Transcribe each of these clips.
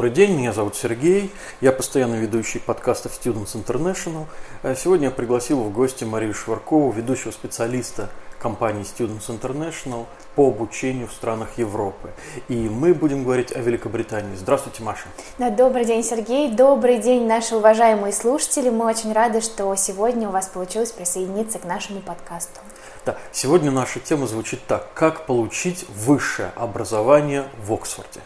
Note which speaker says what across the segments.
Speaker 1: Добрый день, меня зовут Сергей, я постоянно ведущий подкастов Students International. Э, сегодня я пригласил в гости Марию Шваркову, ведущего специалиста компании Students International по обучению в странах Европы. И мы будем говорить о Великобритании. Здравствуйте, Маша.
Speaker 2: Да, добрый день, Сергей. Добрый день, наши уважаемые слушатели. Мы очень рады, что сегодня у вас получилось присоединиться к нашему подкасту.
Speaker 1: Да, сегодня наша тема звучит так. Как получить высшее образование в Оксфорде?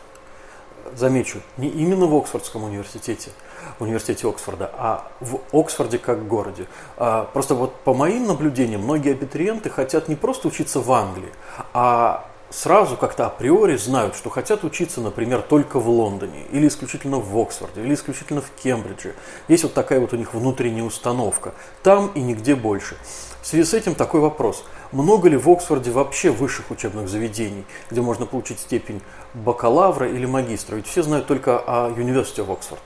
Speaker 1: Замечу, не именно в Оксфордском университете, университете Оксфорда, а в Оксфорде как городе. А, просто вот по моим наблюдениям, многие абитуриенты хотят не просто учиться в Англии, а сразу как-то априори знают, что хотят учиться, например, только в Лондоне, или исключительно в Оксфорде, или исключительно в Кембридже. Есть вот такая вот у них внутренняя установка. Там и нигде больше. В связи с этим такой вопрос. Много ли в Оксфорде вообще высших учебных заведений, где можно получить степень бакалавра или магистра? Ведь все знают только о University of.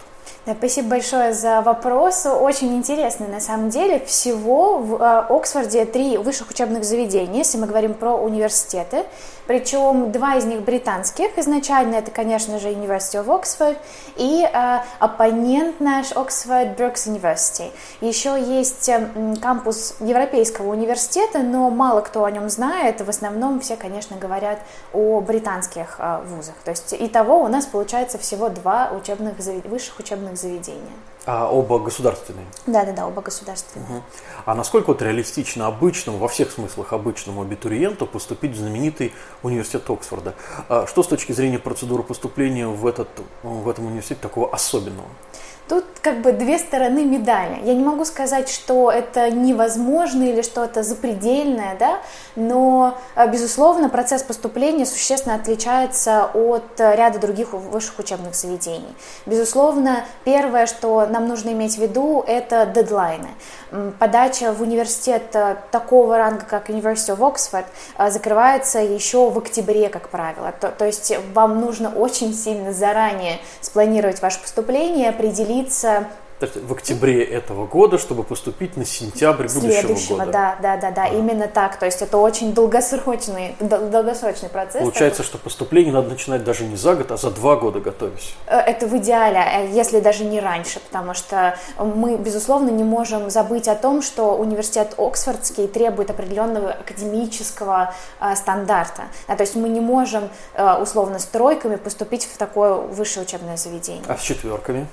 Speaker 2: Да, спасибо большое за вопрос. Очень интересный на самом деле. Всего в э, Оксфорде три высших учебных заведения, если мы говорим про университеты. Причем два из них британских. Изначально это, конечно же, University of Oxford и э, оппонент наш Oxford Brookes University. Еще есть э, кампус Европейского университета, но мало кто о нем знает. В основном все, конечно, говорят о британских э, вузах. То есть и того у нас получается всего два учебных, высших учебных заведения.
Speaker 1: А оба государственные?
Speaker 2: Да, да, да, оба государственные. Угу.
Speaker 1: А насколько вот реалистично обычному, во всех смыслах обычному абитуриенту поступить в знаменитый университет Оксфорда? А что с точки зрения процедуры поступления в, этот, в этом университете такого особенного?
Speaker 2: Тут как бы две стороны медали. Я не могу сказать, что это невозможно или что это запредельное, да, но, э, безусловно, процесс поступления существенно отличается от ряда других высших учебных заведений. Безусловно, первое, что нам нужно иметь в виду, это дедлайны. Подача в университет э, такого ранга, как University of Oxford, э, закрывается еще в октябре, как правило. То, то есть вам нужно очень сильно заранее спланировать ваше поступление, определить
Speaker 1: состоится в октябре этого года, чтобы поступить на сентябрь
Speaker 2: будущего года. Да, да, да, да, а. именно так. То есть это очень долгосрочный, долгосрочный процесс.
Speaker 1: Получается, такой. что поступление надо начинать даже не за год, а за два года готовясь.
Speaker 2: Э, это в идеале, э, если даже не раньше, потому что мы, безусловно, не можем забыть о том, что университет Оксфордский требует определенного академического э, стандарта. Да, то есть мы не можем э, условно с тройками поступить в такое высшее учебное заведение.
Speaker 1: А с четверками?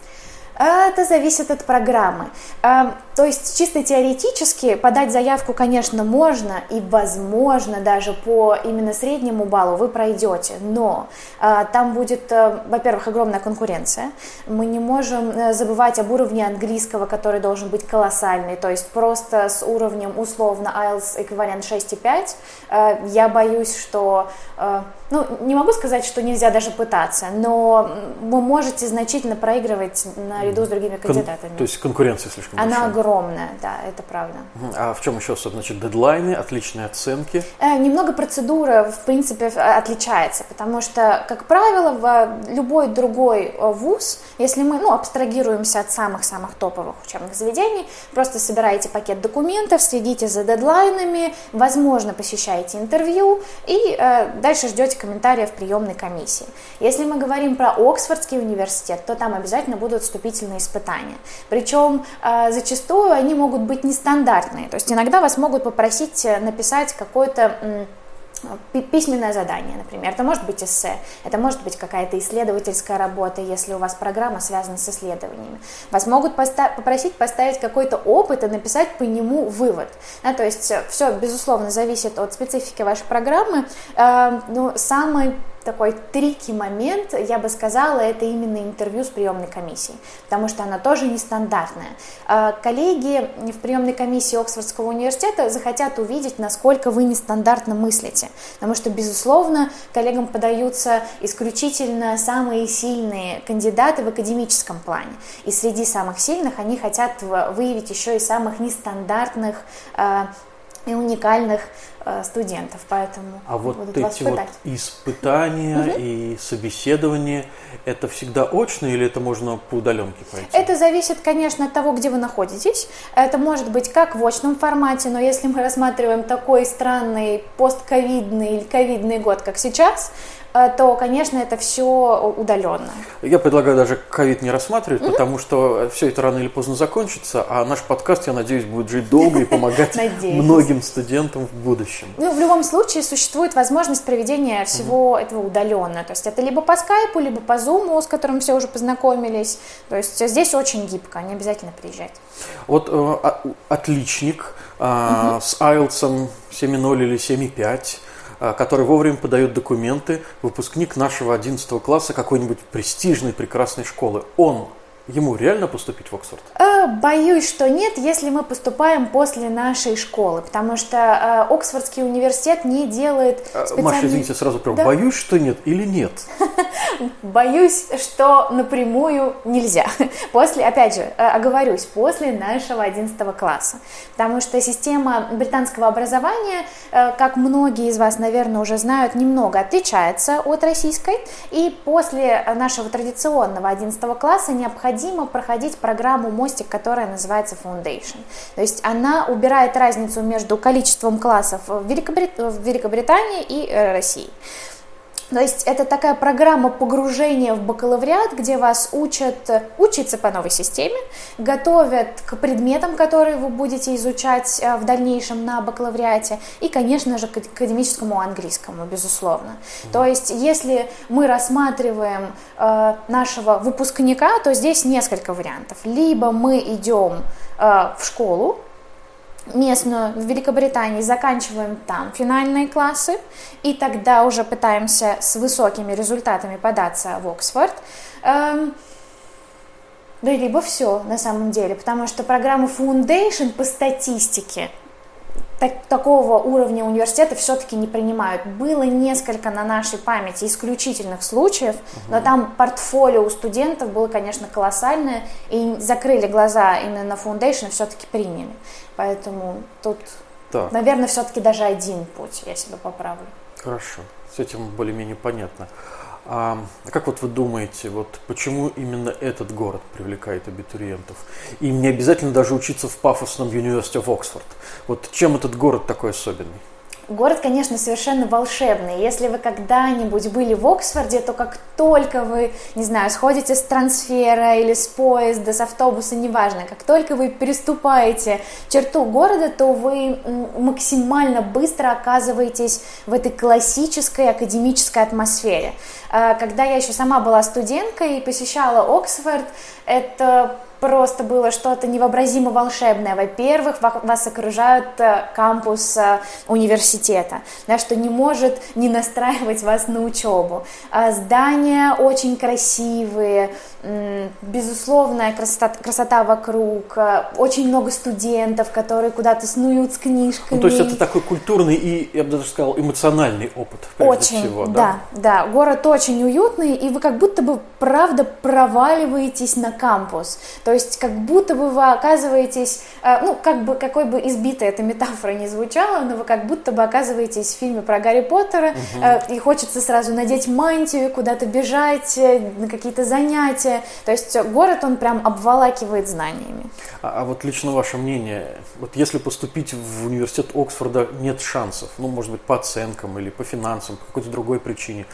Speaker 2: Это зависит от программы. Эм, то есть чисто теоретически подать заявку, конечно, можно и возможно даже по именно среднему баллу вы пройдете, но э, там будет, э, во-первых, огромная конкуренция. Мы не можем э, забывать об уровне английского, который должен быть колоссальный, то есть просто с уровнем условно IELTS эквивалент 6,5. Я боюсь, что ну, не могу сказать, что нельзя даже пытаться, но вы можете значительно проигрывать наряду с другими кандидатами. Кон-
Speaker 1: то есть конкуренция слишком
Speaker 2: Она
Speaker 1: большая.
Speaker 2: огромная, да, это правда.
Speaker 1: А в чем еще, значит, дедлайны, отличные оценки?
Speaker 2: Э, немного процедура, в принципе, отличается, потому что, как правило, в любой другой э, вуз, если мы, ну, абстрагируемся от самых-самых топовых учебных заведений, просто собираете пакет документов, следите за дедлайнами, возможно, посещаете интервью и э, дальше ждете ждете комментариев приемной комиссии. Если мы говорим про Оксфордский университет, то там обязательно будут вступительные испытания. Причем э, зачастую они могут быть нестандартные. То есть иногда вас могут попросить э, написать какой-то письменное задание, например. Это может быть эссе, это может быть какая-то исследовательская работа, если у вас программа связана с исследованиями. Вас могут поста- попросить поставить какой-то опыт и написать по нему вывод. Да, то есть э, все, безусловно, зависит от специфики вашей программы. Э, но самый такой трики момент, я бы сказала, это именно интервью с приемной комиссией, потому что она тоже нестандартная. А, коллеги в приемной комиссии Оксфордского университета захотят увидеть, насколько вы нестандартно мыслите, потому что, безусловно, коллегам подаются исключительно самые сильные кандидаты в академическом плане, и среди самых сильных они хотят выявить еще и самых нестандартных а, и уникальных студентов, поэтому
Speaker 1: а вот эти вот испытания и собеседования, это всегда очно или это можно по удаленке пойти?
Speaker 2: Это зависит, конечно, от того, где вы находитесь. Это может быть как в очном формате, но если мы рассматриваем такой странный постковидный или ковидный год, как сейчас, Э, то, конечно, это все удаленно.
Speaker 1: Я предлагаю даже ковид не рассматривать, mm потому что все это рано или поздно закончится, а наш подкаст, я надеюсь, будет жить долго и помогать многим студентам в будущем.
Speaker 2: Ну, в любом случае, существует возможность проведения всего этого удаленно. То есть это либо по скайпу, либо по зуму, с которым все уже познакомились. То есть здесь очень гибко, не обязательно приезжать.
Speaker 1: Вот э, отличник э, с IELTS 7.0 или 7.5 а, который вовремя подает документы, выпускник нашего 11 класса какой-нибудь престижной, прекрасной школы. Он ему реально поступить в Оксфорд?
Speaker 2: Э, боюсь, что нет, если мы поступаем после нашей школы, потому что э, Оксфордский университет не делает
Speaker 1: специальный... Маша, извините, сразу прям, да? боюсь, что нет или нет?
Speaker 2: Боюсь, что напрямую нельзя. После, опять же, э, оговорюсь, после нашего 11 класса, потому что система британского образования, как многие из вас, наверное, уже знают, немного отличается от российской, и после нашего традиционного 11 класса необходимо необходимо проходить программу «Мостик», которая называется Foundation. То есть она убирает разницу между количеством классов в, Великобрит... в Великобритании и э, России. То есть это такая программа погружения в бакалавриат, где вас учат учиться по новой системе, готовят к предметам, которые вы будете изучать э, в дальнейшем на бакалавриате, и, конечно же, к академическому английскому, безусловно. Mm-hmm. То есть если мы рассматриваем э, нашего выпускника, то здесь несколько вариантов. Либо мы идем э, в школу, местную в Великобритании, заканчиваем там финальные классы, и тогда уже пытаемся с высокими результатами податься в Оксфорд. Эм, да, либо все на самом деле, потому что программу Foundation по статистике так, такого уровня университета все-таки не принимают. Было несколько на нашей памяти исключительных случаев, угу. но там портфолио у студентов было, конечно, колоссальное, и закрыли глаза именно на Foundation, все-таки приняли. Поэтому тут, так. наверное, все-таки даже один путь, я себя поправлю.
Speaker 1: Хорошо, с этим более-менее понятно. А как вот вы думаете, вот почему именно этот город привлекает абитуриентов? И не обязательно даже учиться в пафосном University of Oxford. Вот чем этот город такой особенный?
Speaker 2: Город, конечно, совершенно волшебный. Если вы когда-нибудь были в Оксфорде, то как только вы, не знаю, сходите с трансфера или с поезда, с автобуса, неважно, как только вы переступаете черту города, то вы максимально быстро оказываетесь в этой классической академической атмосфере. А, когда я еще сама была студенткой и посещала Оксфорд, это просто было что-то невообразимо волшебное. Во-первых, вас окружают э, кампус э, университета, да, что не может не настраивать вас на учебу. А здания очень красивые, безусловная красота, красота вокруг, э, очень много студентов, которые куда-то снуют с книжками. Ну,
Speaker 1: то есть это такой культурный и, я бы даже сказал, эмоциональный опыт,
Speaker 2: очень,
Speaker 1: всего,
Speaker 2: да? Да, да. Город очень уютный, и вы как будто бы, правда, проваливаетесь на кампус. То есть как будто бы вы оказываетесь, э, ну, как бы, какой бы избитая эта метафора не звучала, но вы как будто бы оказываетесь в фильме про Гарри Поттера, угу. и хочется сразу надеть мантию, куда-то бежать, на какие-то занятия. То есть город, он прям обволакивает знаниями.
Speaker 1: А, а вот лично ваше мнение, вот если поступить в университет Оксфорда нет шансов, ну, может быть, по оценкам или по финансам, по какой-то другой причине,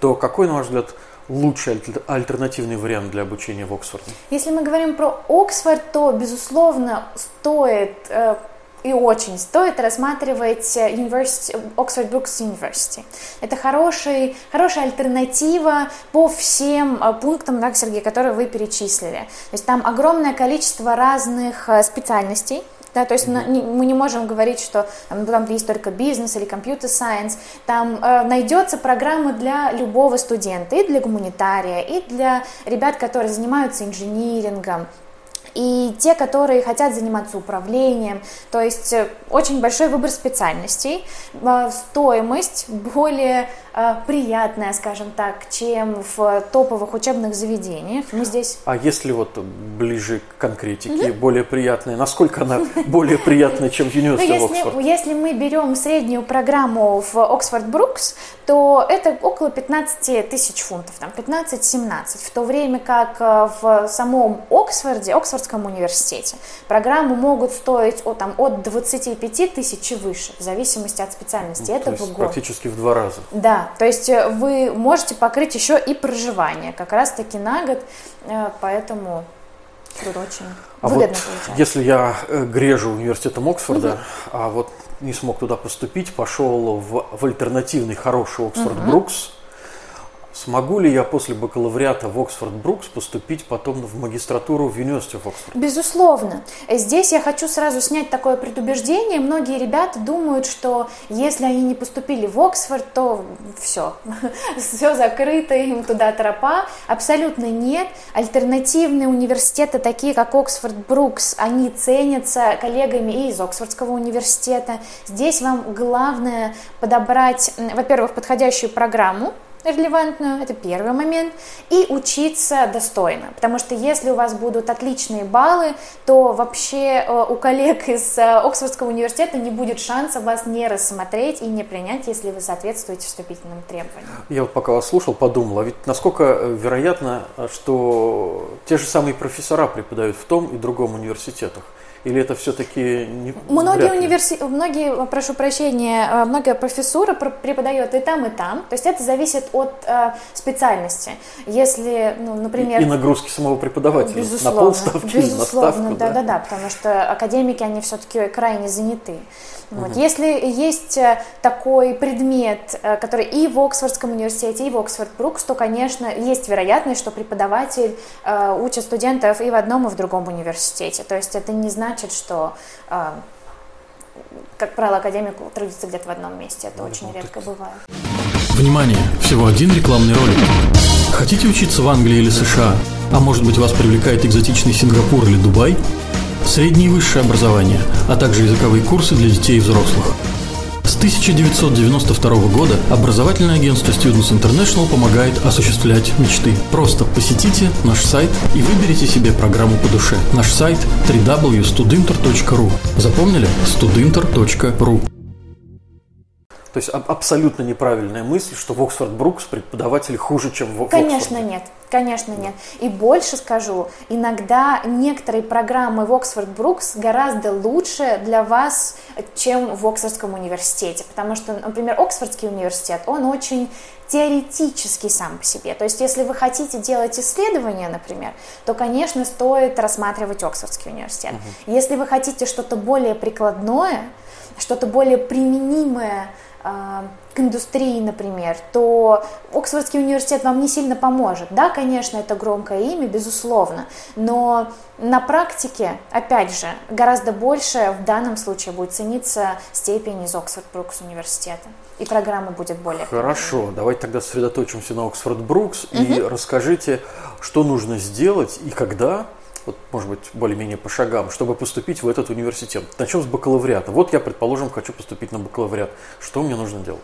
Speaker 1: то какой, на ваш взгляд, лучший альтернативный вариант для обучения в Оксфорде?
Speaker 2: Если мы говорим про Оксфорд, то, безусловно, стоит э, и очень стоит рассматривать University, Oxford Brookes University. Это хороший, хорошая альтернатива по всем э, пунктам, да, Сергей, которые вы перечислили. То есть там огромное количество разных э, специальностей, да, то есть мы не можем говорить, что там, там есть только бизнес или компьютер-сайенс. Там э, найдется программа для любого студента, и для гуманитария, и для ребят, которые занимаются инжинирингом, и те, которые хотят заниматься управлением. То есть э, очень большой выбор специальностей, э, стоимость более э, приятная, скажем так, чем в топовых учебных заведениях. Мы здесь...
Speaker 1: А если вот ближе к конкретике, более приятная, насколько она более приятная, чем в
Speaker 2: Ну,
Speaker 1: of
Speaker 2: если, мы берем среднюю программу в Оксфорд Брукс, то это около 15 тысяч фунтов, там 15-17, в то время как в самом Оксфорде, Оксфордском университете, программы могут стоить от, там, от 25 тысяч и выше, в зависимости от специальности.
Speaker 1: То
Speaker 2: это в год.
Speaker 1: практически в два раза.
Speaker 2: Да, то есть э, вы можете покрыть еще и проживание, как раз-таки на год, э, поэтому тут очень
Speaker 1: А
Speaker 2: выгодно
Speaker 1: вот
Speaker 2: получается.
Speaker 1: если я э, грежу университетом Оксфорда, а вот не смог туда поступить, пошел в, в альтернативный хороший Оксфорд Брукс, смогу ли я после бакалавриата в Оксфорд Брукс поступить потом в магистратуру в University of Oxford?
Speaker 2: Безусловно. Здесь я хочу сразу снять такое предубеждение. Многие ребята думают, что если они не поступили в Оксфорд, то все, все закрыто, им туда тропа. Абсолютно нет. Альтернативные университеты, такие как Оксфорд Брукс, они ценятся коллегами и из Оксфордского университета. Здесь вам главное подобрать, во-первых, подходящую программу, релевантную, это первый момент, и учиться достойно, потому что если у вас будут отличные баллы, то вообще э, у коллег из э, Оксфордского университета не будет шанса вас не рассмотреть и не принять, если вы соответствуете вступительным требованиям.
Speaker 1: Я вот пока вас слушал, подумал, а ведь насколько э, вероятно, что те же самые профессора преподают в том и другом университетах? Или это все-таки не
Speaker 2: Многие универси... многие, прошу прощения, э, многие профессура пр- преподает и там, и там. То есть это зависит от э, специальности. Если, ну, например,
Speaker 1: И нагрузки самого преподавателя
Speaker 2: Безусловно,
Speaker 1: на полставки или на
Speaker 2: безусловно,
Speaker 1: ставку.
Speaker 2: да, да, да, потому что академики, они все-таки крайне заняты. Вот. Если есть э, такой предмет, э, который и в Оксфордском университете, и в Оксфорд Брукс, то, конечно, есть вероятность, что преподаватель э, учит студентов и в одном, и в другом университете. То есть это не значит, что, э, как правило, академик трудится где-то в одном месте. Это очень редко бывает.
Speaker 3: Внимание! Всего один рекламный ролик. Хотите учиться в Англии или США? А может быть вас привлекает экзотичный Сингапур или Дубай? Среднее и высшее образование, а также языковые курсы для детей и взрослых. С 1992 года образовательное агентство Students International помогает осуществлять мечты. Просто посетите наш сайт и выберите себе программу по душе. Наш сайт www.studinter.ru Запомнили? studinter.ru
Speaker 1: То есть аб- абсолютно неправильная мысль, что в Оксфорд Брукс преподаватели хуже, чем в, в
Speaker 2: Конечно
Speaker 1: Оксфорде.
Speaker 2: нет, конечно нет. И больше скажу, иногда некоторые программы в Оксфорд Брукс гораздо лучше для вас, чем в Оксфордском университете. Потому что, например, Оксфордский университет, он очень теоретический сам по себе. То есть, если вы хотите делать исследования, например, то, конечно, стоит рассматривать Оксфордский университет. Если вы хотите что-то более прикладное, что-то более применимое а, к индустрии, например, то Оксфордский университет вам не сильно поможет. Да, конечно, это громкое имя, безусловно, но на практике, опять же, гораздо больше в данном случае будет цениться степень из Оксфорд Брукс университета, и программа будет более
Speaker 1: Хорошо, давайте тогда сосредоточимся на Оксфорд Брукс и расскажите, что нужно сделать и когда, вот, может быть, более-менее по шагам, чтобы поступить в этот университет. Начнем с бакалавриата. Вот я, предположим, хочу поступить на бакалавриат. Что мне нужно делать?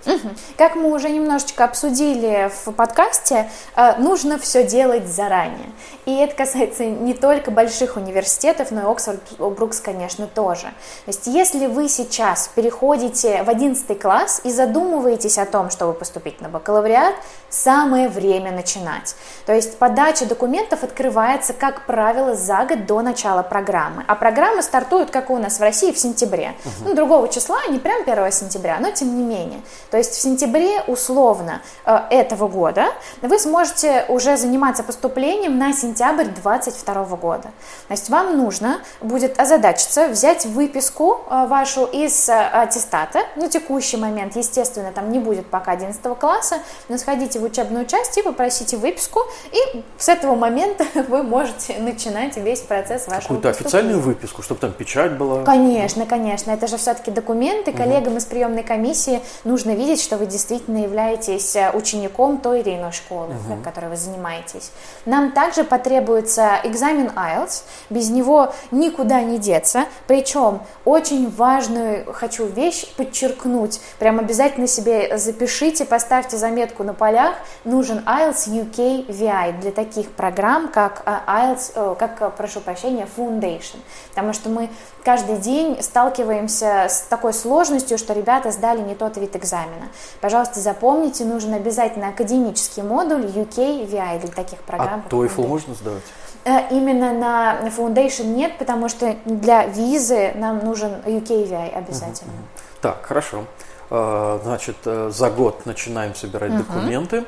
Speaker 2: Как мы уже немножечко обсудили в подкасте, э, нужно все делать заранее. И это касается не только больших университетов, но и Оксфорд Брукс, конечно, тоже. То есть если вы сейчас переходите в 11 класс и задумываетесь о том, чтобы поступить на бакалавриат, самое время начинать. То есть подача документов открывается, как правило, за год до начала программы. А программы стартуют, как у нас в России, в сентябре. Ну, другого числа, не прям 1 сентября, но тем не менее. То есть в сентябре условно э, этого года вы сможете уже заниматься поступлением на сентябрь 2022 года. То есть вам нужно будет озадачиться, взять выписку э, вашу из э, аттестата, на текущий момент, естественно, там не будет пока 11 класса, но сходите в учебную часть и попросите выписку, и с этого момента вы можете начинать начинать весь процесс вашего
Speaker 1: Какую-то официальную выписку, чтобы там печать была.
Speaker 2: Конечно, конечно. Это же все-таки документы. Коллегам из приемной комиссии нужно видеть, что вы действительно являетесь э, учеником той или иной школы, в которой вы занимаетесь. Нам также потребуется экзамен IELTS. Без него никуда не деться. Причем очень важную хочу вещь подчеркнуть. Прям обязательно себе запишите, поставьте заметку на полях. Нужен IELTS UK VI для таких программ, как э, IELTS, э, как, прошу прощения, Foundation. Потому что мы каждый день сталкиваемся с такой сложностью, что ребята сдали не тот вид экзамена. Пожалуйста, запомните, нужен обязательно академический модуль UK VI для таких программ.
Speaker 1: А TOEFL можно сдавать?
Speaker 2: Э, Именно на Foundation нет, потому что для визы нам нужен UKVI обязательно.
Speaker 1: Так, хорошо. А, Значит, э, за год начинаем собирать документы.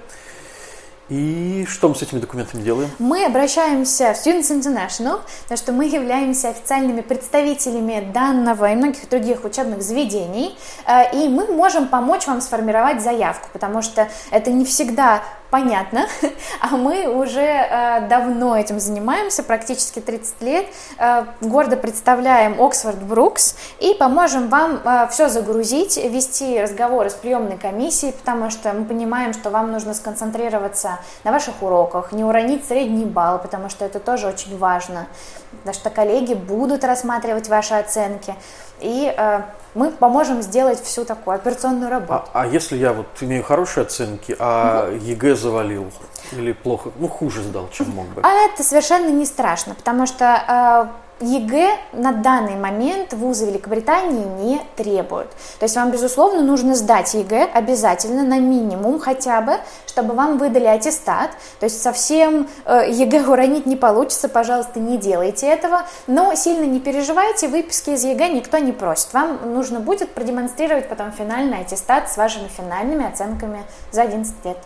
Speaker 1: И что мы с этими документами делаем?
Speaker 2: Мы обращаемся в Students International, потому что мы являемся официальными представителями данного и многих других учебных заведений, э, и мы можем помочь вам сформировать заявку, потому что это не всегда понятно, а мы уже э, давно этим занимаемся, практически 30 лет, э, гордо представляем Oxford Brookes и поможем вам все загрузить, вести разговоры с приемной комиссией, потому что мы понимаем, что вам нужно сконцентрироваться на ваших уроках, не уронить средний балл, потому что это тоже очень важно, потому что колледжи будут рассматривать ваши оценки, и э, мы поможем сделать всю такую операционную работу.
Speaker 1: А, а если я вот имею хорошие оценки, а ЕГЭ завалил? Или плохо, ну хуже сдал, чем мог бы?
Speaker 2: А это совершенно не страшно, потому что э, ЕГЭ на данный момент вузы Великобритании не требуют. То есть вам, безусловно, нужно сдать ЕГЭ обязательно на минимум хотя бы, чтобы вам выдали аттестат. То есть совсем э, ЕГЭ уронить не получится, пожалуйста, не делайте этого. Но сильно не переживайте, выписки из ЕГЭ никто не просит. Вам нужно будет продемонстрировать потом финальный аттестат с вашими финальными оценками за 11 лет.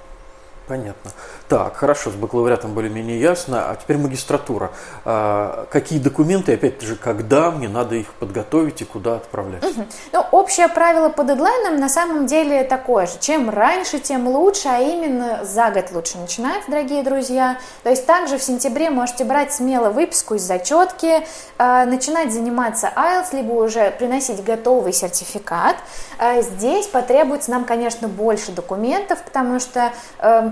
Speaker 1: Понятно. Так, хорошо, с бакалавриатом более-менее ясно. А теперь магистратура. А, какие документы, опять же, когда мне надо их подготовить и куда отправлять?
Speaker 2: Ну, общее правило по дедлайнам на самом деле такое же. Чем раньше, тем лучше, а именно за год лучше начинать, дорогие друзья. То есть также в сентябре можете брать смело выписку из зачетки, э, начинать заниматься IELTS, либо уже приносить готовый сертификат. Э, здесь потребуется нам, конечно, больше документов, потому что э,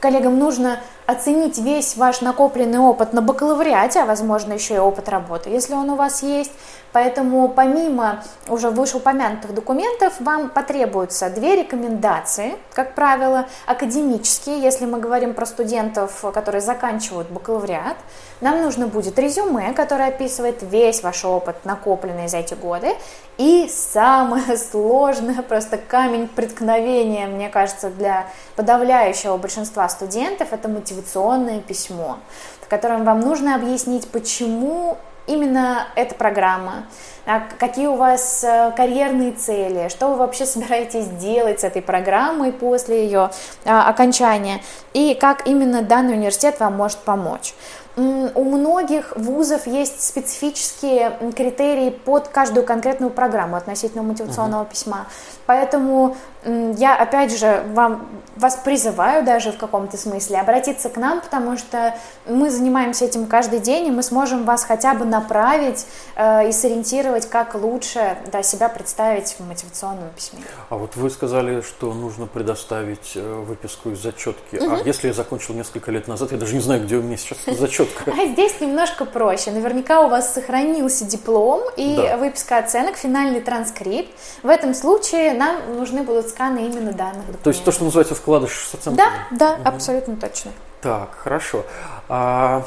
Speaker 2: коллегам нужно оценить весь ваш накопленный опыт на бакалавриате, а возможно еще и опыт работы, если он у вас есть. Поэтому помимо уже вышеупомянутых документов вам потребуются две рекомендации, как правило, академические, если мы говорим про студентов, которые заканчивают бакалавриат. Нам нужно будет резюме, которое описывает весь ваш опыт, накопленный за эти годы. И самое сложное, просто камень преткновения, мне кажется, для подавляющего большинства студентов, это мотивационное письмо, в котором вам нужно объяснить, почему именно эта программа, а какие у вас э, карьерные цели, что вы вообще собираетесь делать с этой программой после ее а, окончания, и как именно данный университет вам может помочь. У многих вузов есть специфические критерии под каждую конкретную программу относительно мотивационного uh-huh. письма. Поэтому я, опять же, вам, вас призываю даже в каком-то смысле обратиться к нам, потому что мы занимаемся этим каждый день, и мы сможем вас хотя бы направить э, и сориентировать, как лучше да, себя представить в мотивационном письме.
Speaker 1: А вот вы сказали, что нужно предоставить э, выписку из зачетки. Uh-huh. А если я закончил несколько лет назад, я даже не знаю, где у меня сейчас зачетка.
Speaker 2: А здесь немножко проще. Наверняка у вас сохранился диплом и да. выписка оценок, финальный транскрипт. В этом случае нам нужны будут сканы именно данных документов.
Speaker 1: То есть то, что называется вкладыш с оценками?
Speaker 2: Да, да, угу. абсолютно точно.
Speaker 1: Так, хорошо. А,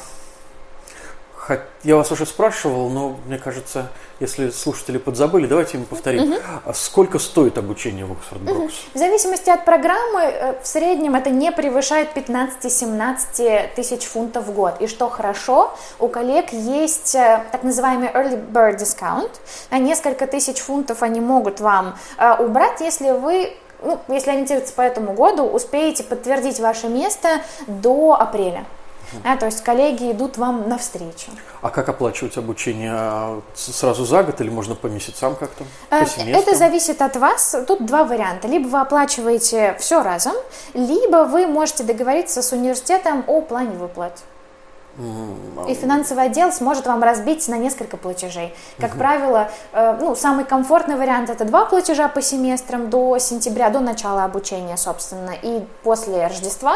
Speaker 1: я вас уже спрашивал, но мне кажется, если слушатели подзабыли, давайте им повторим. Угу. Сколько стоит обучение в Оксфорд Брукс? Угу.
Speaker 2: В зависимости от программы, в среднем это не превышает 15-17 тысяч фунтов в год. И что хорошо, у коллег есть так называемый early bird discount. На несколько тысяч фунтов они могут вам убрать, если вы ну, если ориентироваться по этому году, успеете подтвердить ваше место до апреля. А, то есть коллеги идут вам навстречу.
Speaker 1: А как оплачивать обучение? Сразу за год или можно по месяцам как-то? По
Speaker 2: Это зависит от вас. Тут два варианта. Либо вы оплачиваете все разом, либо вы можете договориться с университетом о плане выплат. И финансовый отдел сможет вам разбить на несколько платежей. Как угу. правило, э, ну, самый комфортный вариант это два платежа по семестрам до сентября, до начала обучения, собственно, и после Рождества.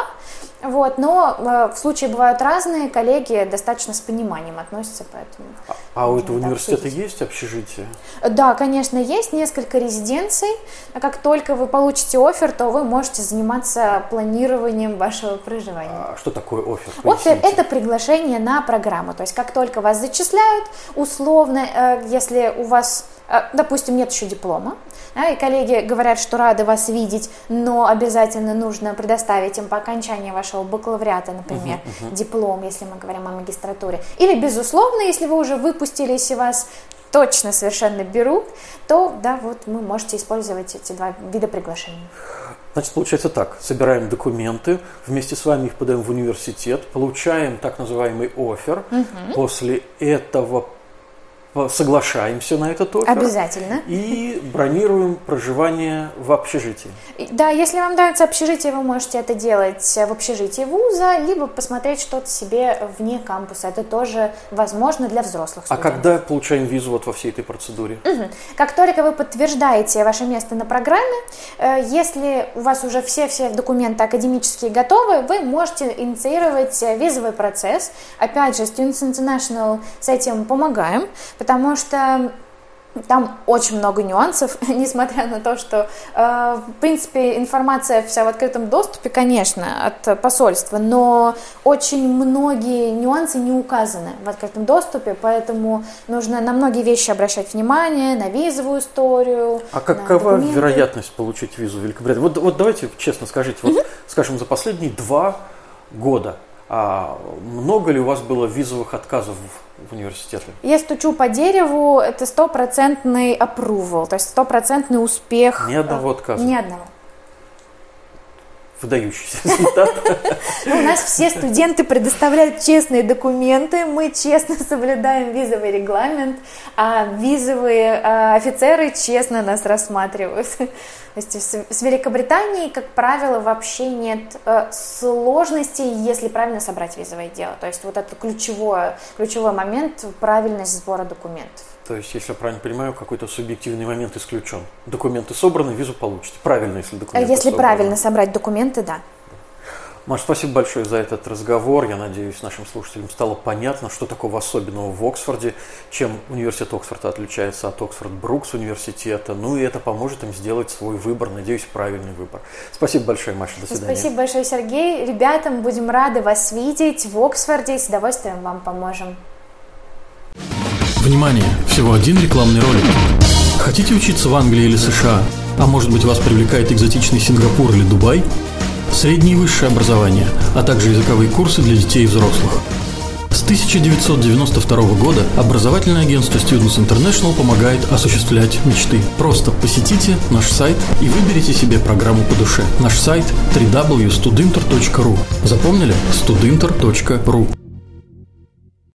Speaker 2: Вот, но э, в случае бывают разные, коллеги достаточно с пониманием относятся, поэтому.
Speaker 1: А, а у этого университета обсудить. есть общежитие?
Speaker 2: Да, конечно, есть несколько резиденций. А как только вы получите офер, то вы можете заниматься планированием вашего проживания. А
Speaker 1: что такое офер?
Speaker 2: Офер – это приглашение на программу. То есть как только вас зачисляют, условно, э, если у вас допустим, нет еще диплома, да, и коллеги говорят, что рады вас видеть, но обязательно нужно предоставить им по окончании вашего бакалавриата, например, uh-huh, uh-huh. диплом, если мы говорим о магистратуре. Или, безусловно, если вы уже выпустились и вас точно совершенно берут, то, да, вот вы можете использовать эти два вида приглашений.
Speaker 1: Значит, получается так, собираем документы, вместе с вами их подаем в университет, получаем так называемый офер, угу. после этого соглашаемся на этот офер.
Speaker 2: Обязательно.
Speaker 1: И бронируем проживание в общежитии.
Speaker 2: Да, если вам нравится общежитие, вы можете это делать в общежитии вуза, либо посмотреть что-то себе вне кампуса. Это тоже возможно для взрослых
Speaker 1: студентов. А когда получаем визу вот во всей этой процедуре?
Speaker 2: Угу. Как только вы подтверждаете ваше место на программе, э, если у вас уже все-все документы академические готовы, вы можете инициировать визовый процесс. Опять же, Students International с этим помогаем, потому что там очень много нюансов, несмотря на то, что, э, в принципе, информация вся в открытом доступе, конечно, от посольства, но очень многие нюансы не указаны в открытом доступе, поэтому нужно на многие вещи обращать внимание, на визовую историю.
Speaker 1: А какова вероятность получить визу в Великобритании? Вот, вот давайте честно скажите, вот, угу. скажем, за последние два года а много ли у вас было визовых отказов в университеты?
Speaker 2: Я стучу по дереву, это стопроцентный approval, то есть стопроцентный успех.
Speaker 1: Ни одного отказа?
Speaker 2: Ни одного.
Speaker 1: Выдающийся результат.
Speaker 2: У нас все студенты предоставляют честные документы, мы честно соблюдаем визовый регламент, а визовые а, офицеры честно нас рассматривают. То есть с Великобританией, как правило, вообще нет э, сложностей, если правильно собрать визовое дело. То есть вот это ключевой, ключевой момент – правильность сбора документов.
Speaker 1: То есть, если я правильно понимаю, какой-то субъективный момент исключен. Документы собраны, визу получите. Правильно, если документы
Speaker 2: Если собраны. правильно собрать документы, да.
Speaker 1: Маш, спасибо большое за этот разговор. Я надеюсь, нашим слушателям стало понятно, что такого особенного в Оксфорде, чем университет Оксфорда отличается от Оксфорд Брукс университета. Ну и это поможет им сделать свой выбор, надеюсь, правильный выбор. Спасибо большое, Маша, до свидания.
Speaker 2: Спасибо большое, Сергей. Ребятам будем рады вас видеть в Оксфорде. С удовольствием вам поможем.
Speaker 3: Внимание! Всего один рекламный ролик. Хотите учиться в Англии или США? А может быть вас привлекает экзотичный Сингапур или Дубай? среднее и высшее образование, а также языковые курсы для детей и взрослых. С 1992 года образовательное агентство Students International помогает осуществлять мечты. Просто посетите наш сайт и выберите себе программу по душе. Наш сайт www.studinter.ru Запомнили? studinter.ru